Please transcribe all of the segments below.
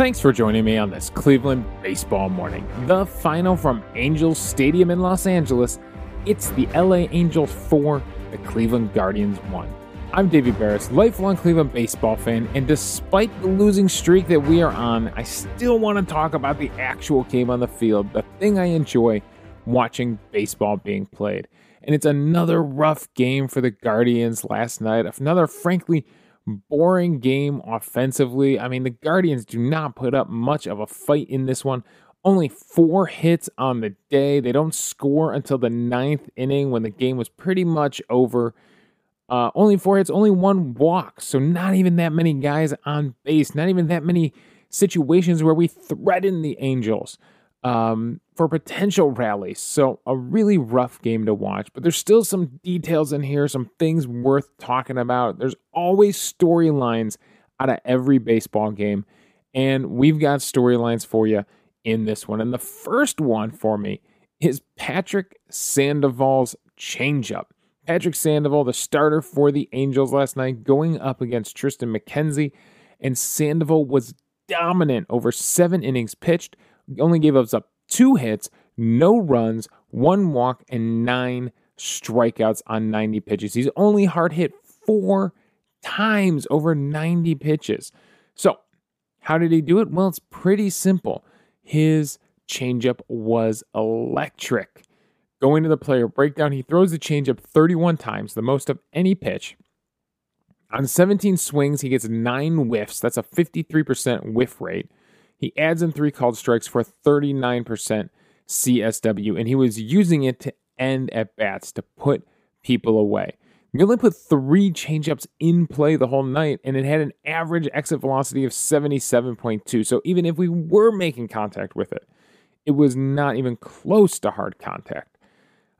Thanks for joining me on this Cleveland baseball morning. The final from Angels Stadium in Los Angeles. It's the LA Angels 4, the Cleveland Guardians 1. I'm Davey Berris, lifelong Cleveland baseball fan, and despite the losing streak that we are on, I still want to talk about the actual game on the field, the thing I enjoy watching baseball being played. And it's another rough game for the Guardians last night, another frankly boring game offensively. I mean, the Guardians do not put up much of a fight in this one. Only four hits on the day. They don't score until the ninth inning when the game was pretty much over. Uh, only four hits, only one walk. So, not even that many guys on base, not even that many situations where we threaten the Angels um, for potential rallies. So, a really rough game to watch, but there's still some details in here, some things worth talking about. There's always storylines out of every baseball game, and we've got storylines for you in this one. And the first one for me is Patrick Sandoval's changeup. Patrick Sandoval, the starter for the Angels last night, going up against Triston McKenzie, and Sandoval was dominant over seven innings pitched only gave us up two hits, no runs, one walk, and nine strikeouts on 90 pitches. He's only hard hit four times over 90 pitches. So, how did he do it? Well, it's pretty simple. His changeup was electric. Going to the player breakdown, he throws the changeup 31 times, the most of any pitch. On 17 swings, he gets nine whiffs. That's a 53% whiff rate. He adds in three called strikes for 39% CSW, and he was using it to end at bats to put people away. He only put three changeups in play the whole night, and it had an average exit velocity of 77.2. So even if we were making contact with it, it was not even close to hard contact.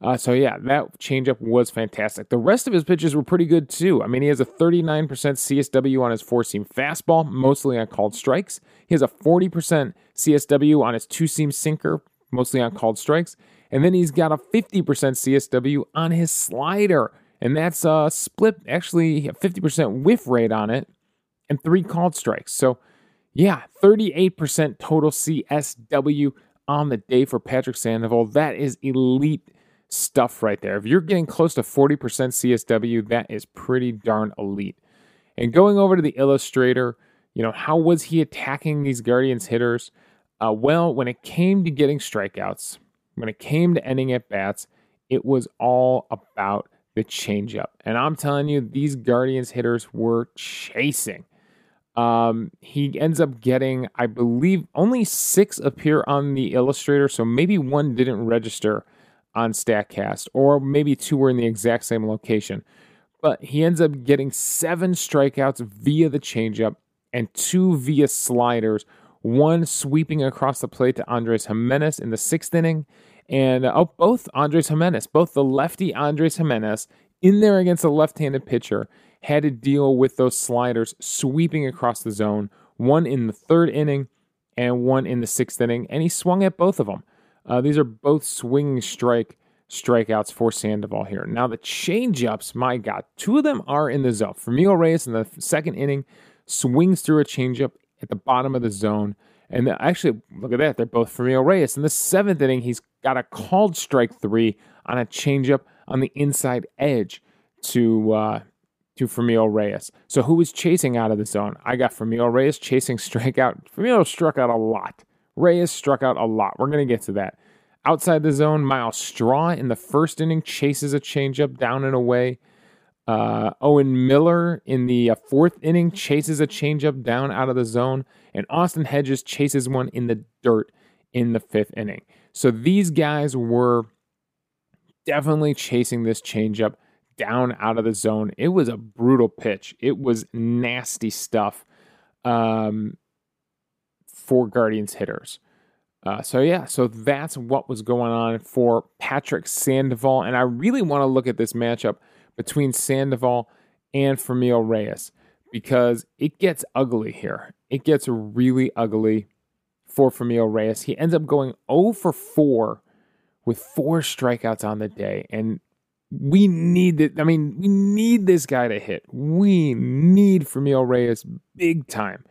Uh, so yeah, that changeup was fantastic. The rest of his pitches were pretty good too. I mean, he has a 39% CSW on his four seam fastball, mostly on called strikes. He has a 40% CSW on his two seam sinker, mostly on called strikes. And then he's got a 50% CSW on his slider. And that's a split, actually, a 50% whiff rate on it and three called strikes. So, yeah, 38% total CSW on the day for Patrick Sandoval. That is elite stuff right there. If you're getting close to 40% CSW, that is pretty darn elite. And going over to the illustrator, you know, how was he attacking these Guardians hitters? Uh, well, when it came to getting strikeouts, when it came to ending at bats, it was all about the changeup. And I'm telling you, these Guardians hitters were chasing. Um, he ends up getting, I believe, only six appear on the illustrator, so maybe one didn't register on StatCast, or maybe two were in the exact same location. But he ends up getting seven strikeouts via the changeup and two via sliders, one sweeping across the plate to Andres Gimenez in the sixth inning. And oh, both Andres Gimenez, both the lefty Andres Gimenez in there against a left handed pitcher, had to deal with those sliders sweeping across the zone, one in the third inning and one in the sixth inning. And he swung at both of them. Uh, these are both swinging strike strikeouts for Sandoval here. Now the changeups, my God, two of them are in the zone. Franmil Reyes in the second inning swings through a changeup at the bottom of the zone. And actually, look at that. They're both Franmil Reyes. In the seventh inning, he's got a called strike three on a changeup on the inside edge to uh, to Franmil Reyes. So who was chasing out of the zone? I got Franmil Reyes chasing strikeout. Franmil struck out a lot. Reyes struck out a lot. We're going to get to that. Outside the zone, Myles Straw in the first inning chases a changeup down and away. Uh, Owen Miller in the uh, fourth inning chases a changeup down out of the zone, and Austin Hedges chases one in the dirt in the fifth inning. So these guys were definitely chasing this changeup down out of the zone. It was a brutal pitch. It was nasty stuff. Um, for Guardians hitters. Uh, so yeah, so that's what was going on for Patrick Sandoval, and I really want to look at this matchup between Sandoval and Franmil Reyes because it gets ugly here. It gets really ugly for Franmil Reyes. He ends up going 0 for 4 with four strikeouts on the day, and we need it. I mean, we need this guy to hit. We need Franmil Reyes big time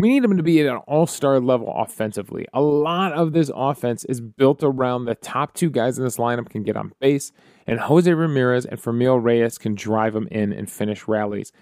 We need him to be at an all star level offensively. A lot of this offense is built around the top two guys in this lineup can get on base, and Jose Ramirez and Franmil Reyes can drive them in and finish rallies.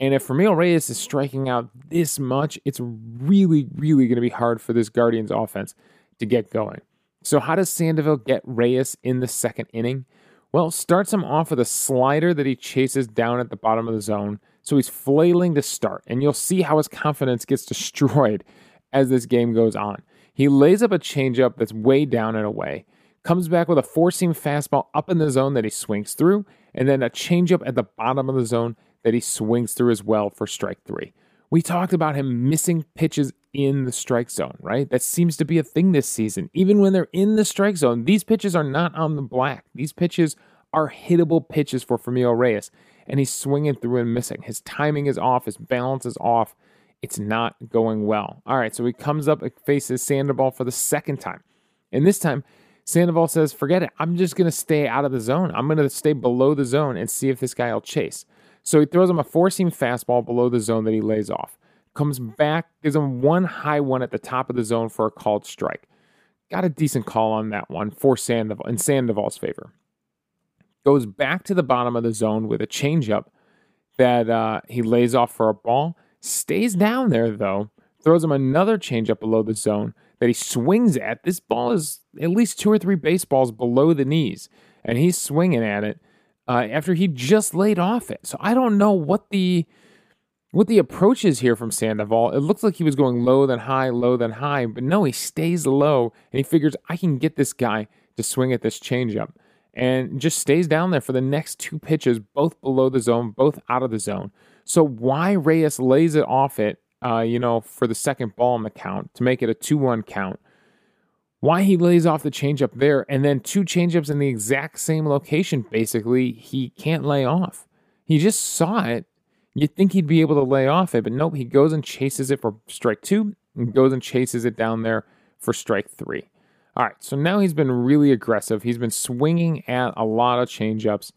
And if Franmil Reyes is striking out this much, it's really, really going to be hard for this Guardians offense to get going. So, how does Sandoval get Reyes in the second inning? Well, starts him off with a slider that he chases down at the bottom of the zone. So he's flailing to start, and you'll see how his confidence gets destroyed as this game goes on. He lays up a changeup that's way down and away, comes back with a four seam fastball up in the zone that he swings through, and then a changeup at the bottom of the zone that he swings through as well for strike three. We talked about him missing pitches in the strike zone, right? That seems to be a thing this season. Even when they're in the strike zone, these pitches are not on the black. These pitches are hittable pitches for Franmil Reyes, and he's swinging through and missing. His timing is off, his balance is off. It's not going well. All right, so he comes up and faces Sandoval for the second time. And this time, Sandoval says, Forget it. I'm just going to stay out of the zone. I'm going to stay below the zone and see if this guy will chase. So he throws him a four seam fastball below the zone that he lays off. Comes back, gives him one high one at the top of the zone for a called strike. Got a decent call on that one for Sandoval in Sandoval's favor goes back to the bottom of the zone with a changeup that uh, he lays off for a ball. Stays down there though, throws him another changeup below the zone that he swings at. This ball is at least two or three baseballs below the knees, and he's swinging at it uh, after he just laid off it. So I don't know what the what the approach is here from Sandoval. It looks like he was going low then high, low then high, but no, he stays low and he figures I can get this guy to swing at this changeup and just stays down there for the next two pitches, both below the zone, both out of the zone. So why Reyes lays it off it, uh, you know, for the second ball in the count to make it a two-one count? Why he lays off the changeup there, and then two changeups in the exact same location, basically, he can't lay off. He just saw it. You'd think he'd be able to lay off it, but nope, he goes and chases it for strike two and goes and chases it down there for strike three. All right, so now he's been really aggressive. He's been swinging at a lot of changeups,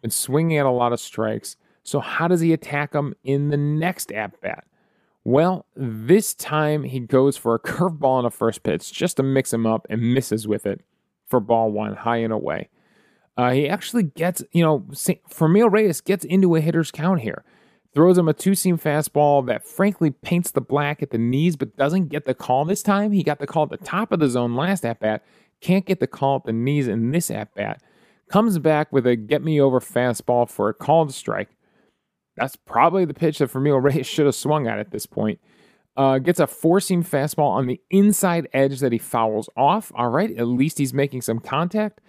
been swinging at a lot of strikes. So, how does he attack them in the next at bat? Well, this time he goes for a curveball on a first pitch just to mix him up and misses with it for ball one, high and away. Uh, he actually gets, you know, Franmil Reyes gets into a hitter's count here throws him a two seam fastball that frankly paints the black at the knees, but doesn't get the call this time. He got the call at the top of the zone last at bat, can't get the call at the knees in this at bat. Comes back with a get me over fastball for a called strike. That's probably the pitch that Franmil Reyes should have swung at at this point. Uh, gets a four seam fastball on the inside edge that he fouls off. All right, at least he's making some contact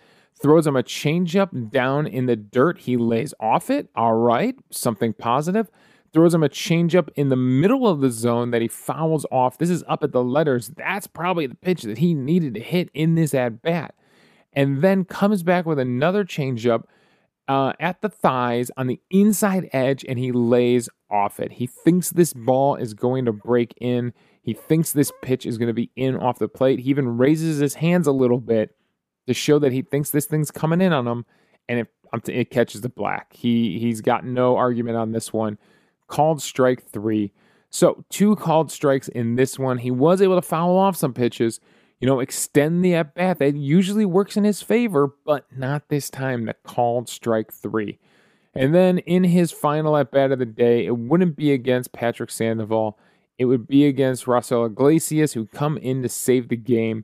throws him a changeup down in the dirt. He lays off it. All right, something positive. Throws him a changeup in the middle of the zone that he fouls off. This is up at the letters. That's probably the pitch that he needed to hit in this at bat. And then comes back with another changeup uh, at the thighs on the inside edge, and he lays off it. He thinks this ball is going to break in. He thinks this pitch is going to be in off the plate. He even raises his hands a little bit to show that he thinks this thing's coming in on him, and it it catches the black. He he's got no argument on this one. Called strike three. So two called strikes in this one. He was able to foul off some pitches, you know, extend the at bat. That usually works in his favor, but not this time. The called strike three. And then in his final at bat of the day, it wouldn't be against Patrick Sandoval. It would be against Raisel Iglesias, who come in to save the game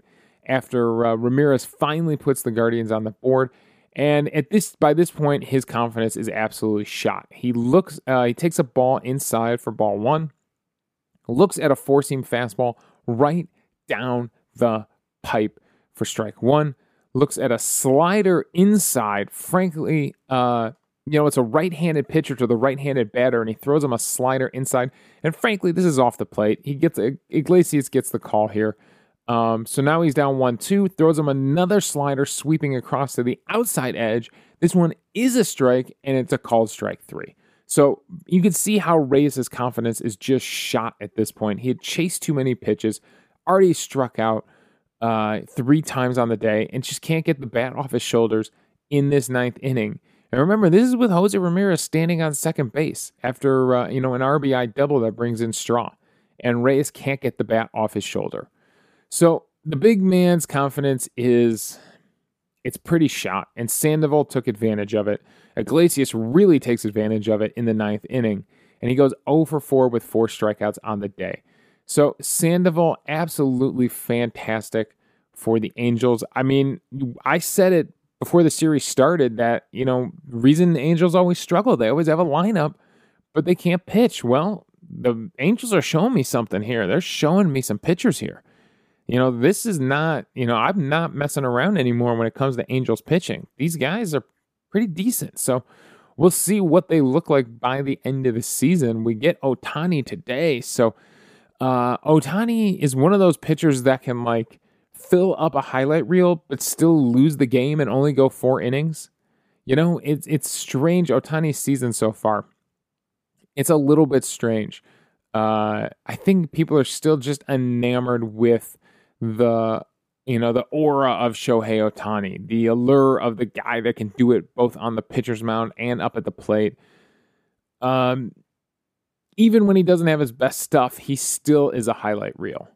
after uh, Ramirez finally puts the Guardians on the board. And at this, by this point, his confidence is absolutely shot. He looks, uh, he takes a ball inside for ball one, looks at a four seam fastball right down the pipe for strike one, looks at a slider inside. Frankly, uh, you know, it's a right handed pitcher to the right handed batter, and he throws him a slider inside. And frankly, this is off the plate. He gets, Iglesias gets the call here. Um, so now he's down 1 2, throws him another slider sweeping across to the outside edge. This one is a strike, and it's a called strike three. So you can see how Reyes' confidence is just shot at this point. He had chased too many pitches, already struck out uh, three times on the day, and just can't get the bat off his shoulders in this ninth inning. And remember, this is with Jose Ramirez standing on second base after uh, you know an RBI double that brings in Straw. and Reyes can't get the bat off his shoulder. So the big man's confidence is it's pretty shot, and Sandoval took advantage of it. Iglesias really takes advantage of it in the ninth inning, and he goes 0 for 4 with four strikeouts on the day. So Sandoval, absolutely fantastic for the Angels. I mean, I said it before the series started that, you know, reason the Angels always struggle, they always have a lineup, but they can't pitch. Well, the Angels are showing me something here. They're showing me some pitchers here. You know, this is not, you know, I'm not messing around anymore when it comes to Angels pitching. These guys are pretty decent. So we'll see what they look like by the end of the season. We get Ohtani today. So uh Ohtani is one of those pitchers that can like fill up a highlight reel but still lose the game and only go four innings. You know, it's it's strange Ohtani's season so far. It's a little bit strange. Uh, I think people are still just enamored with the you know the aura of Shohei Ohtani, the allure of the guy that can do it both on the pitcher's mound and up at the plate. Um, even when he doesn't have his best stuff, he still is a highlight reel.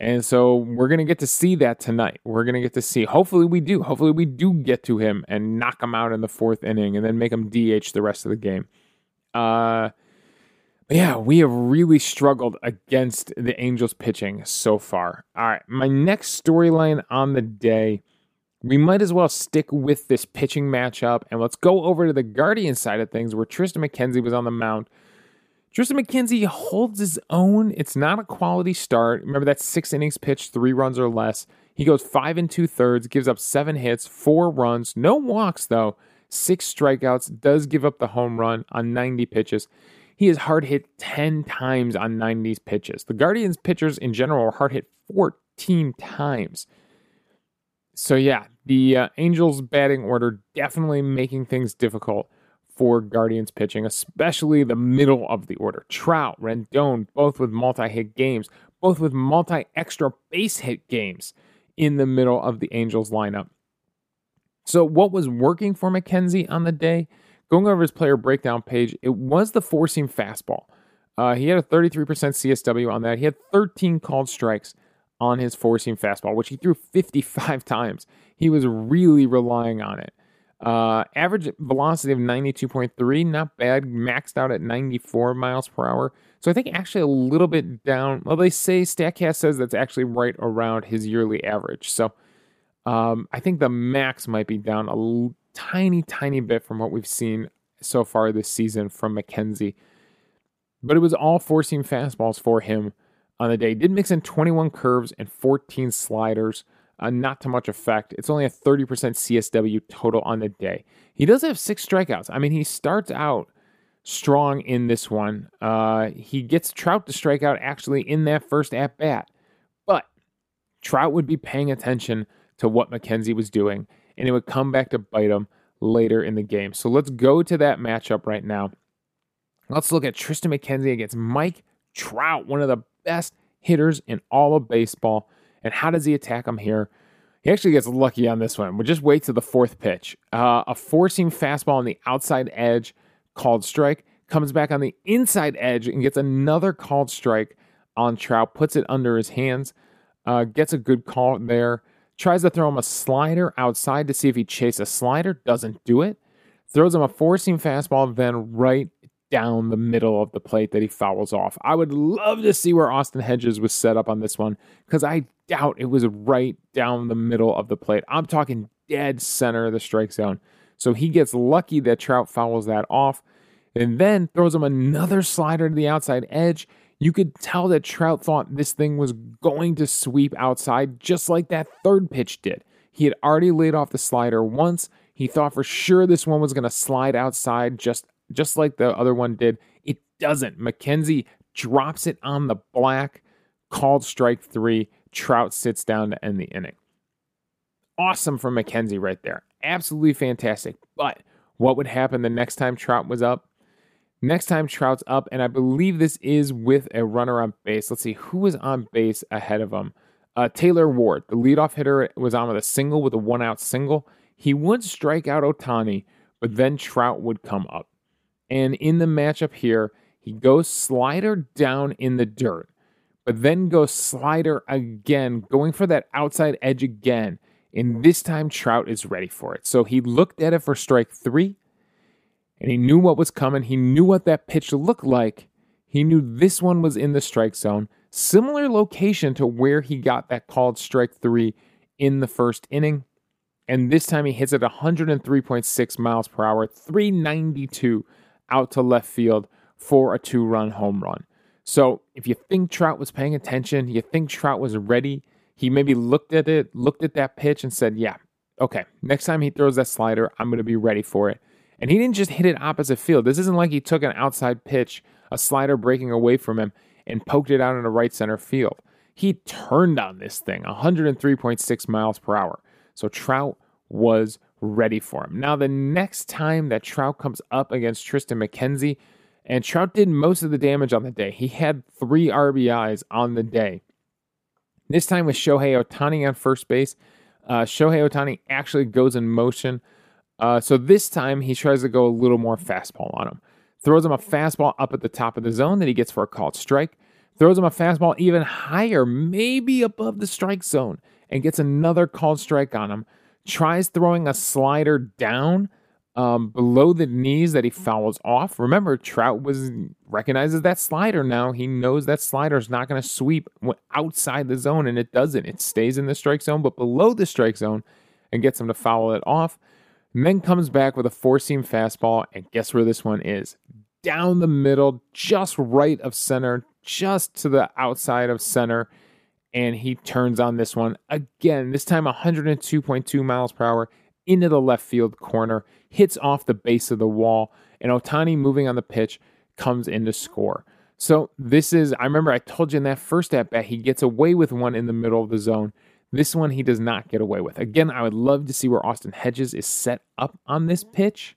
And so we're going to get to see that tonight. We're going to get to see. Hopefully, we do. Hopefully, we do get to him and knock him out in the fourth inning and then make him DH the rest of the game. Uh, yeah, we have really struggled against the Angels pitching so far. All right, my next storyline on the day, we might as well stick with this pitching matchup and let's go over to the Guardian side of things where Triston McKenzie was on the mound. Triston McKenzie holds his own. It's not a quality start. Remember that six innings pitched, three runs or less. He goes five and two thirds, gives up seven hits, four runs, no walks though, six strikeouts, does give up the home run on 90 pitches. He is hard hit 10 times on 90s pitches. The Guardians pitchers in general are hard hit 14 times. So, yeah, the uh, Angels batting order definitely making things difficult for Guardians pitching, especially the middle of the order. Trout, Rendon, both with multi hit games, both with multi extra base hit games in the middle of the Angels lineup. So, what was working for McKenzie on the day? Going over his player breakdown page, it was the four seam fastball. Uh, he had a 33% CSW on that. He had 13 called strikes on his four seam fastball, which he threw 55 times. He was really relying on it. Uh, average velocity of 92.3, not bad. Maxed out at 94 miles per hour. So I think actually a little bit down. Well, they say StatCast says that's actually right around his yearly average. So um, I think the max might be down a tiny, tiny bit from what we've seen so far this season from McKenzie. But it was all four seam fastballs for him on the day. Did mix in 21 curves and 14 sliders. Uh, not to much effect. It's only a 30% CSW total on the day. He does have six strikeouts. I mean, he starts out strong in this one. Uh, he gets Trout to strike out actually in that first at bat. But Trout would be paying attention to what McKenzie was doing and it would come back to bite him later in the game. So let's go to that matchup right now. Let's look at Triston McKenzie against Mike Trout, one of the best hitters in all of baseball. And how does he attack him here? He actually gets lucky on this one. We'll just wait to the fourth pitch. Uh, a four seam fastball on the outside edge, called strike, comes back on the inside edge and gets another called strike on Trout, puts it under his hands, uh, gets a good call there. Tries to throw him a slider outside to see if he chases a slider. Doesn't do it. Throws him a four seam fastball, then right down the middle of the plate that he fouls off. I would love to see where Austin Hedges was set up on this one because I doubt it was right down the middle of the plate. I'm talking dead center of the strike zone. So he gets lucky that Trout fouls that off and then throws him another slider to the outside edge you could tell that Trout thought this thing was going to sweep outside just like that third pitch did. He had already laid off the slider once. He thought for sure this one was going to slide outside just just like the other one did. It doesn't. McKenzie drops it on the black, called strike 3. Trout sits down to end the inning. Awesome from McKenzie right there. Absolutely fantastic. But what would happen the next time Trout was up? Next time Trout's up, and I believe this is with a runner on base. Let's see who was on base ahead of him. Uh, Taylor Ward, the leadoff hitter, was on with a single with a one out single. He would strike out Ohtani, but then Trout would come up. And in the matchup here, he goes slider down in the dirt. but then goes slider again, going for that outside edge again. And this time, Trout is ready for it. So he looked at it for strike three, and he knew what was coming. He knew what that pitch looked like. He knew this one was in the strike zone, similar location to where he got that called strike three in the first inning. And this time he hits it 103.6 miles per hour, 392 out to left field for a two run home run. So if you think Trout was paying attention, you think Trout was ready, he maybe looked at it, looked at that pitch, and said, Yeah, okay, next time he throws that slider, I'm going to be ready for it. And he didn't just hit it opposite field. This isn't like he took an outside pitch, a slider breaking away from him, and poked it out in the right center field. He turned on this thing 103.6 miles per hour. So Trout was ready for him. Now, the next time that Trout comes up against Triston McKenzie, and Trout did most of the damage on the day. He had three RBIs on the day. This time with Shohei Ohtani on first base. Uh, Shohei Ohtani actually goes in motion. Uh, so this time he tries to go a little more fastball on him. Throws him a fastball up at the top of the zone that he gets for a called strike. Throws him a fastball even higher, maybe above the strike zone, and gets another called strike on him. Tries throwing a slider down um, below the knees that he fouls off. Remember, Trout was recognizes that slider now. He knows that slider is not going to sweep outside the zone, and it doesn't. It stays in the strike zone, but below the strike zone, and gets him to foul it off. And then comes back with a four seam fastball, and guess where this one is? Down the middle, just right of center, just to the outside of center. And he turns on this one again, this time 102.2 miles per hour into the left field corner, hits off the base of the wall, and Ohtani, moving on the pitch comes in to score. So this is, I remember I told you in that first at bat, he gets away with one in the middle of the zone. This one he does not get away with. Again, I would love to see where Austin Hedges is set up on this pitch.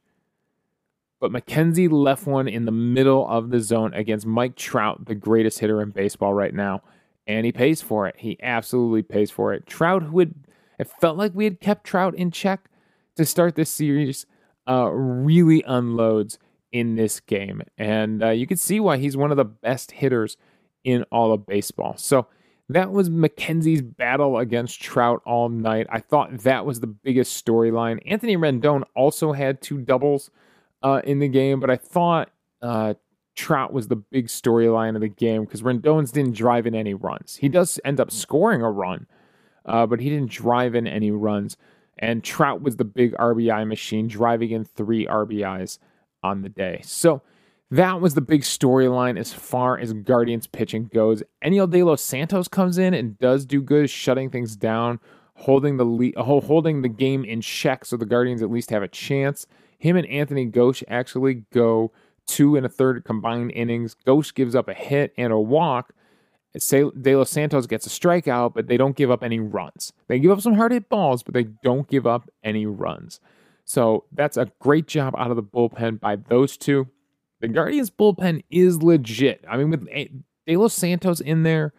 But McKenzie left one in the middle of the zone against Mike Trout, the greatest hitter in baseball right now. And he pays for it. He absolutely pays for it. Trout, who had, it felt like we had kept Trout in check to start this series uh, really unloads in this game. And uh, you can see why he's one of the best hitters in all of baseball. So that was McKenzie's battle against Trout all night. I thought that was the biggest storyline. Anthony Rendon also had two doubles uh, in the game, but I thought uh, Trout was the big storyline of the game because Rendon's didn't drive in any runs. He does end up scoring a run, uh, but he didn't drive in any runs. And Trout was the big RBI machine, driving in three RBIs on the day. So that was the big storyline as far as Guardians pitching goes. Enyel De Los Santos comes in and does do good, shutting things down, holding the holding the game in check, so the Guardians at least have a chance. Him and Anthony Gose actually go two and a third combined innings. Ghosh gives up a hit and a walk, De Los Santos gets a strikeout, but they don't give up any runs. They give up some hard hit balls, but they don't give up any runs. So that's a great job out of the bullpen by those two. The Guardians bullpen is legit. I mean, with De Los Santos in there,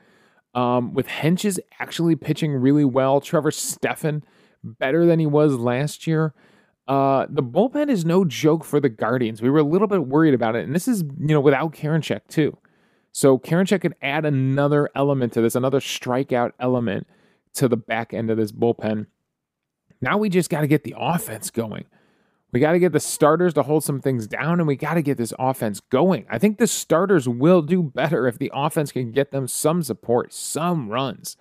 um, with Hentges actually pitching really well, Trevor Stephan better than he was last year. Uh, the bullpen is no joke for the Guardians. We were a little bit worried about it, and this is you know without Karinchak too. So Karinchak could add another element to this, another strikeout element to the back end of this bullpen. Now we just got to get the offense going. We got to get the starters to hold some things down, and we got to get this offense going. I think the starters will do better if the offense can get them some support, some runs.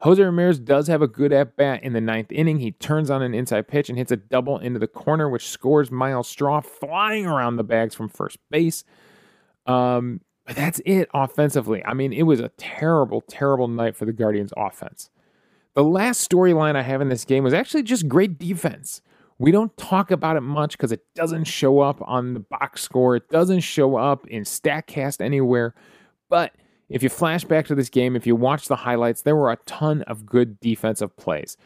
Jose Ramirez does have a good at bat in the ninth inning. He turns on an inside pitch and hits a double into the corner, which scores Myles Straw flying around the bags from first base. Um, but that's it offensively. I mean, it was a terrible, terrible night for the Guardians offense. The last storyline I have in this game was actually just great defense. We don't talk about it much because it doesn't show up on the box score. It doesn't show up in StatCast anywhere. But if you flash back to this game, if you watch the highlights, there were a ton of good defensive plays,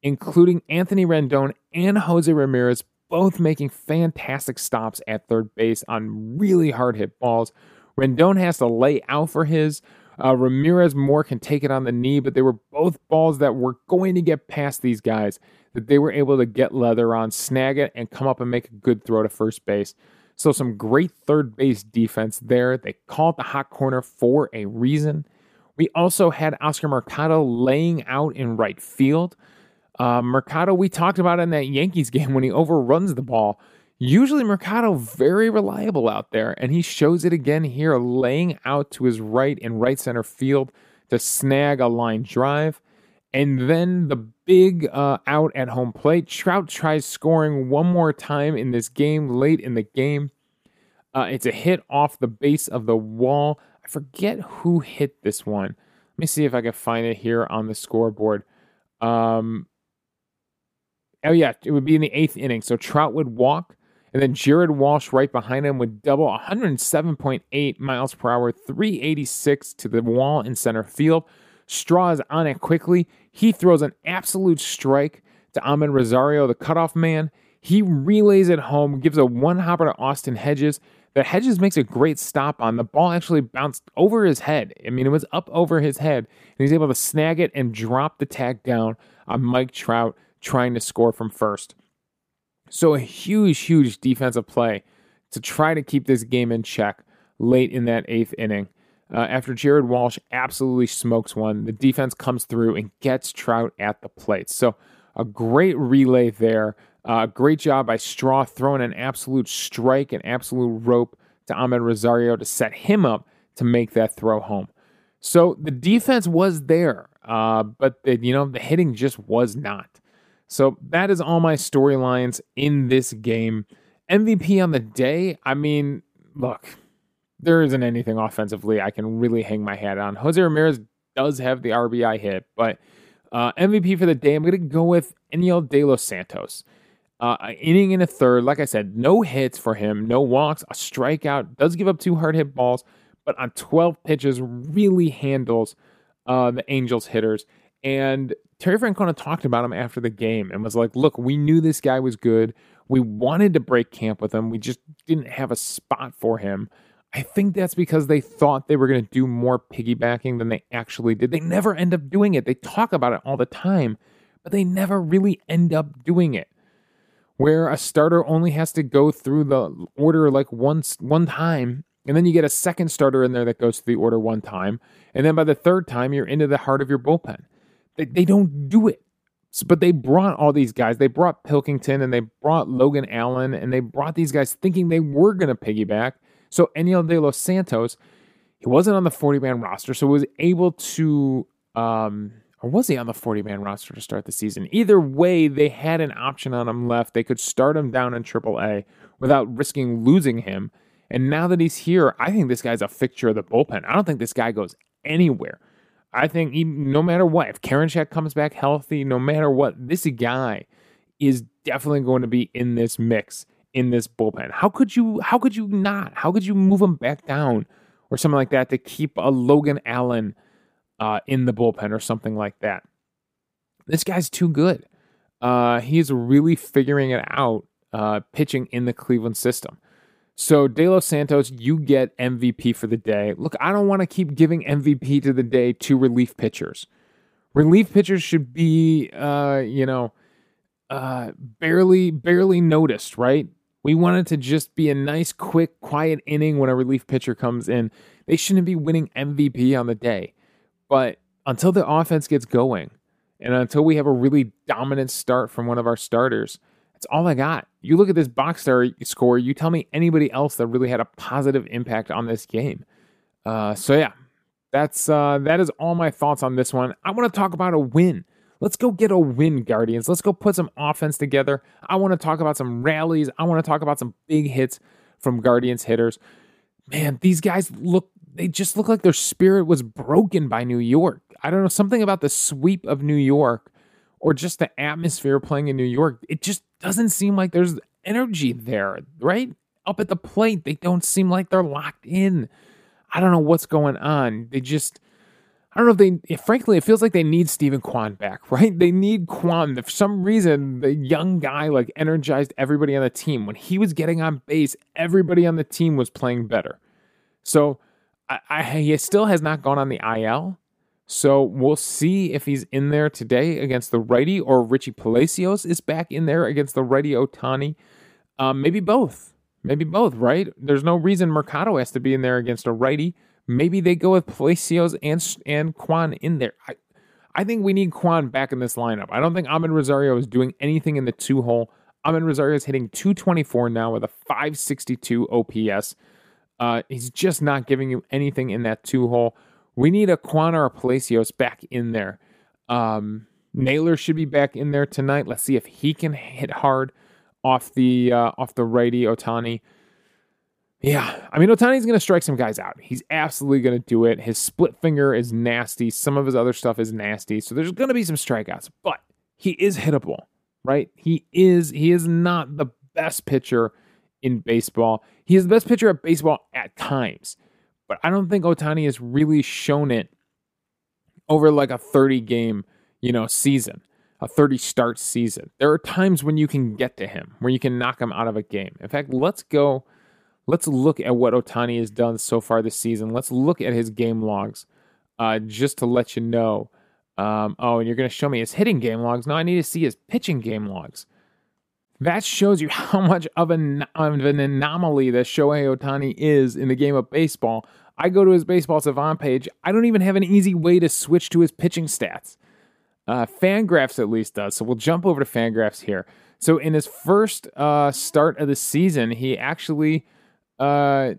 including Anthony Rendon and Jose Ramirez both making fantastic stops at third base on really hard hit balls Rendon has to lay out for his. Uh, Ramirez more can take it on the knee, but they were both balls that were going to get past these guys that they were able to get leather on, snag it, and come up and make a good throw to first base. So some great third base defense there. They call it the hot corner for a reason. We also had Oscar Mercado laying out in right field. Uh, Mercado, we talked about in that Yankees game when he overruns the ball. Usually, Mercado very reliable out there, and he shows it again here, laying out to his right in right center field to snag a line drive. And then the big uh, out at home plate. Trout tries scoring one more time in this game late in the game. Uh, it's a hit off the base of the wall. I forget who hit this one. Let me see if I can find it here on the scoreboard. Um, oh, yeah, it would be in the eighth inning. So Trout would walk, and then Jared Walsh right behind him would double 107.8 miles per hour, 386 to the wall in center field. Straw is on it quickly. He throws an absolute strike to Amed Rosario, the cutoff man. He relays it home, gives a one hopper to Austin Hedges. The Hedges makes a great stop on. The ball actually bounced over his head. I mean, it was up over his head, and he's able to snag it and drop the tag down on Mike Trout trying to score from first. So, a huge, huge defensive play to try to keep this game in check late in that eighth inning. Uh, after Jared Walsh absolutely smokes one, the defense comes through and gets Trout at the plate. So, a great relay there. Uh, great job by Straw throwing an absolute strike, an absolute rope to Amed Rosario to set him up to make that throw home. So the defense was there, uh, but the, you know the hitting just was not. So that is all my storylines in this game. MVP on the day. I mean, look, there isn't anything offensively I can really hang my hat on. Jose Ramirez does have the RBI hit, but uh, MVP for the day, I'm going to go with Enyel De Los Santos. Uh, inning in a third, like I said, no hits for him, no walks, a strikeout, does give up two hard hit balls, but on 12 pitches, really handles uh, the Angels hitters. And Terry Francona talked about him after the game and was like, look, we knew this guy was good. We wanted to break camp with him. We just didn't have a spot for him. I think that's because they thought they were going to do more piggybacking than they actually did. They never end up doing it. They talk about it all the time, but they never really end up doing it where a starter only has to go through the order like once one time and then you get a second starter in there that goes through the order one time and then by the third time you're into the heart of your bullpen they, they don't do it but they brought all these guys they brought pilkington and they brought logan allen and they brought these guys thinking they were going to piggyback so Enyel de los santos he wasn't on the 40 man roster so was able to um, or was he on the 40 man roster to start the season? Either way, they had an option on him left. They could start him down in AAA without risking losing him. And now that he's here, I think this guy's a fixture of the bullpen. I don't think this guy goes anywhere. I think no matter what, if Karinchak comes back healthy, no matter what, this guy is definitely going to be in this mix in this bullpen. How could you? How could you not? How could you move him back down or something like that to keep a Logan Allen? uh, in the bullpen or something like that. This guy's too good. Uh, he's really figuring it out uh, pitching in the Cleveland system. So, De Los Santos, you get MVP for the day. Look, I don't want to keep giving MVP to the day to relief pitchers. Relief pitchers should be, uh, you know, uh, barely, barely noticed, right? We want it to just be a nice, quick, quiet inning when a relief pitcher comes in. They shouldn't be winning MVP on the day. But until the offense gets going and until we have a really dominant start from one of our starters, that's all I got. You look at this box score, you tell me anybody else that really had a positive impact on this game. Uh, so yeah, that's uh, that is all my thoughts on this one. I want to talk about a win. Let's go get a win, Guardians. Let's go put some offense together. I want to talk about some rallies. I want to talk about some big hits from Guardians hitters. Man, these guys look they just look like their spirit was broken by New York. I don't know, something about the sweep of New York or just the atmosphere playing in New York. It just doesn't seem like there's energy there, right? Up at the plate, they don't seem like they're locked in. I don't know what's going on. They just, I don't know if they, frankly, it feels like they need Steven Kwan back, right? They need Kwan. For some reason, the young guy like energized everybody on the team. When he was getting on base, everybody on the team was playing better. So I, I, he still has not gone on the IL. So we'll see if he's in there today against the righty or Richie Palacios is back in there against the righty Ohtani. Um, maybe both. Maybe both, right? There's no reason Mercado has to be in there against a righty. Maybe they go with Palacios and and Kwan in there. I, I think we need Kwan back in this lineup. I don't think Amed Rosario is doing anything in the two hole. Amed Rosario is hitting 224 now with a 562 OPS. Uh, he's just not giving you anything in that two hole. We need a Kwan or a Palacios back in there. Um, Naylor should be back in there tonight. Let's see if he can hit hard off the uh, off the righty Ohtani. Yeah, I mean Ohtani's going to strike some guys out. He's absolutely going to do it. His split finger is nasty. Some of his other stuff is nasty. So there's going to be some strikeouts, but he is hittable, right? He is he is not the best pitcher in baseball. He is the best pitcher at baseball at times, but I don't think Ohtani has really shown it over like a 30 game, you know, season, a 30 start season. There are times when you can get to him, where you can knock him out of a game. In fact, let's go let's look at what Ohtani has done so far this season. Let's look at his game logs uh, just to let you know. Um, oh, and you're going to show me his hitting game logs. Now I need to see his pitching game logs. That shows you how much of an, of an anomaly that Shohei Ohtani is in the game of baseball. I go to his baseball savant page. I don't even have an easy way to switch to his pitching stats. Uh, Fangraphs at least does. So we'll jump over to Fangraphs here. So in his first uh, start of the season, he actually uh,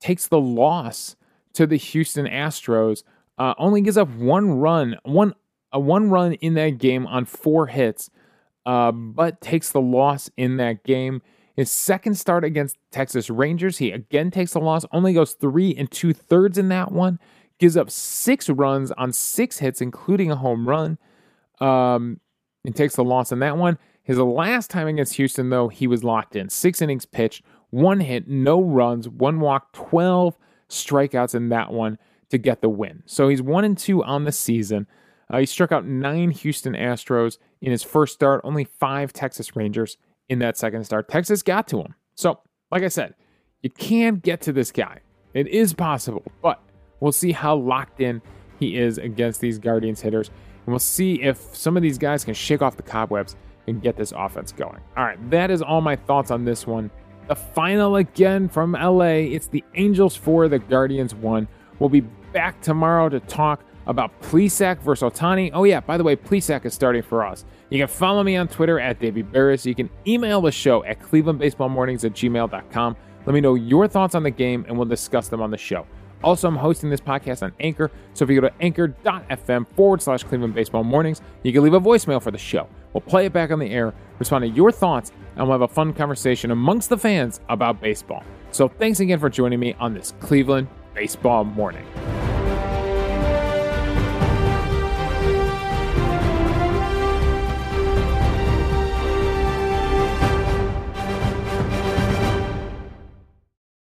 takes the loss to the Houston Astros. Uh, only gives up one run, one a one run in that game on four hits, uh, but takes the loss in that game. His second start against Texas Rangers, he again takes the loss, only goes three and two thirds in that one, gives up six runs on six hits, including a home run, um, and takes the loss in that one. His last time against Houston, though, he was locked in. Six innings pitched, one hit, no runs, one walk, 12 strikeouts in that one to get the win. So he's one and two on the season. Uh, he struck out nine Houston Astros in his first start, only five Texas Rangers in that second start. Texas got to him. So, like I said, you can get to this guy. It is possible, but we'll see how locked in he is against these Guardians hitters. And we'll see if some of these guys can shake off the cobwebs and get this offense going. All right, that is all my thoughts on this one. The final again from LA. It's the Angels 4, the Guardians 1. We'll be back tomorrow to talk about Plesac versus Ohtani. Oh, yeah, by the way, Plesac is starting for us. You can follow me on Twitter at Davey Berris. You can email the show at clevelandbaseballmornings at gmail.com. Let me know your thoughts on the game and we'll discuss them on the show. Also, I'm hosting this podcast on Anchor, so if you go to anchor.fm forward slash Cleveland Baseball Mornings, you can leave a voicemail for the show. We'll play it back on the air, respond to your thoughts, and we'll have a fun conversation amongst the fans about baseball. So thanks again for joining me on this Cleveland Baseball Morning.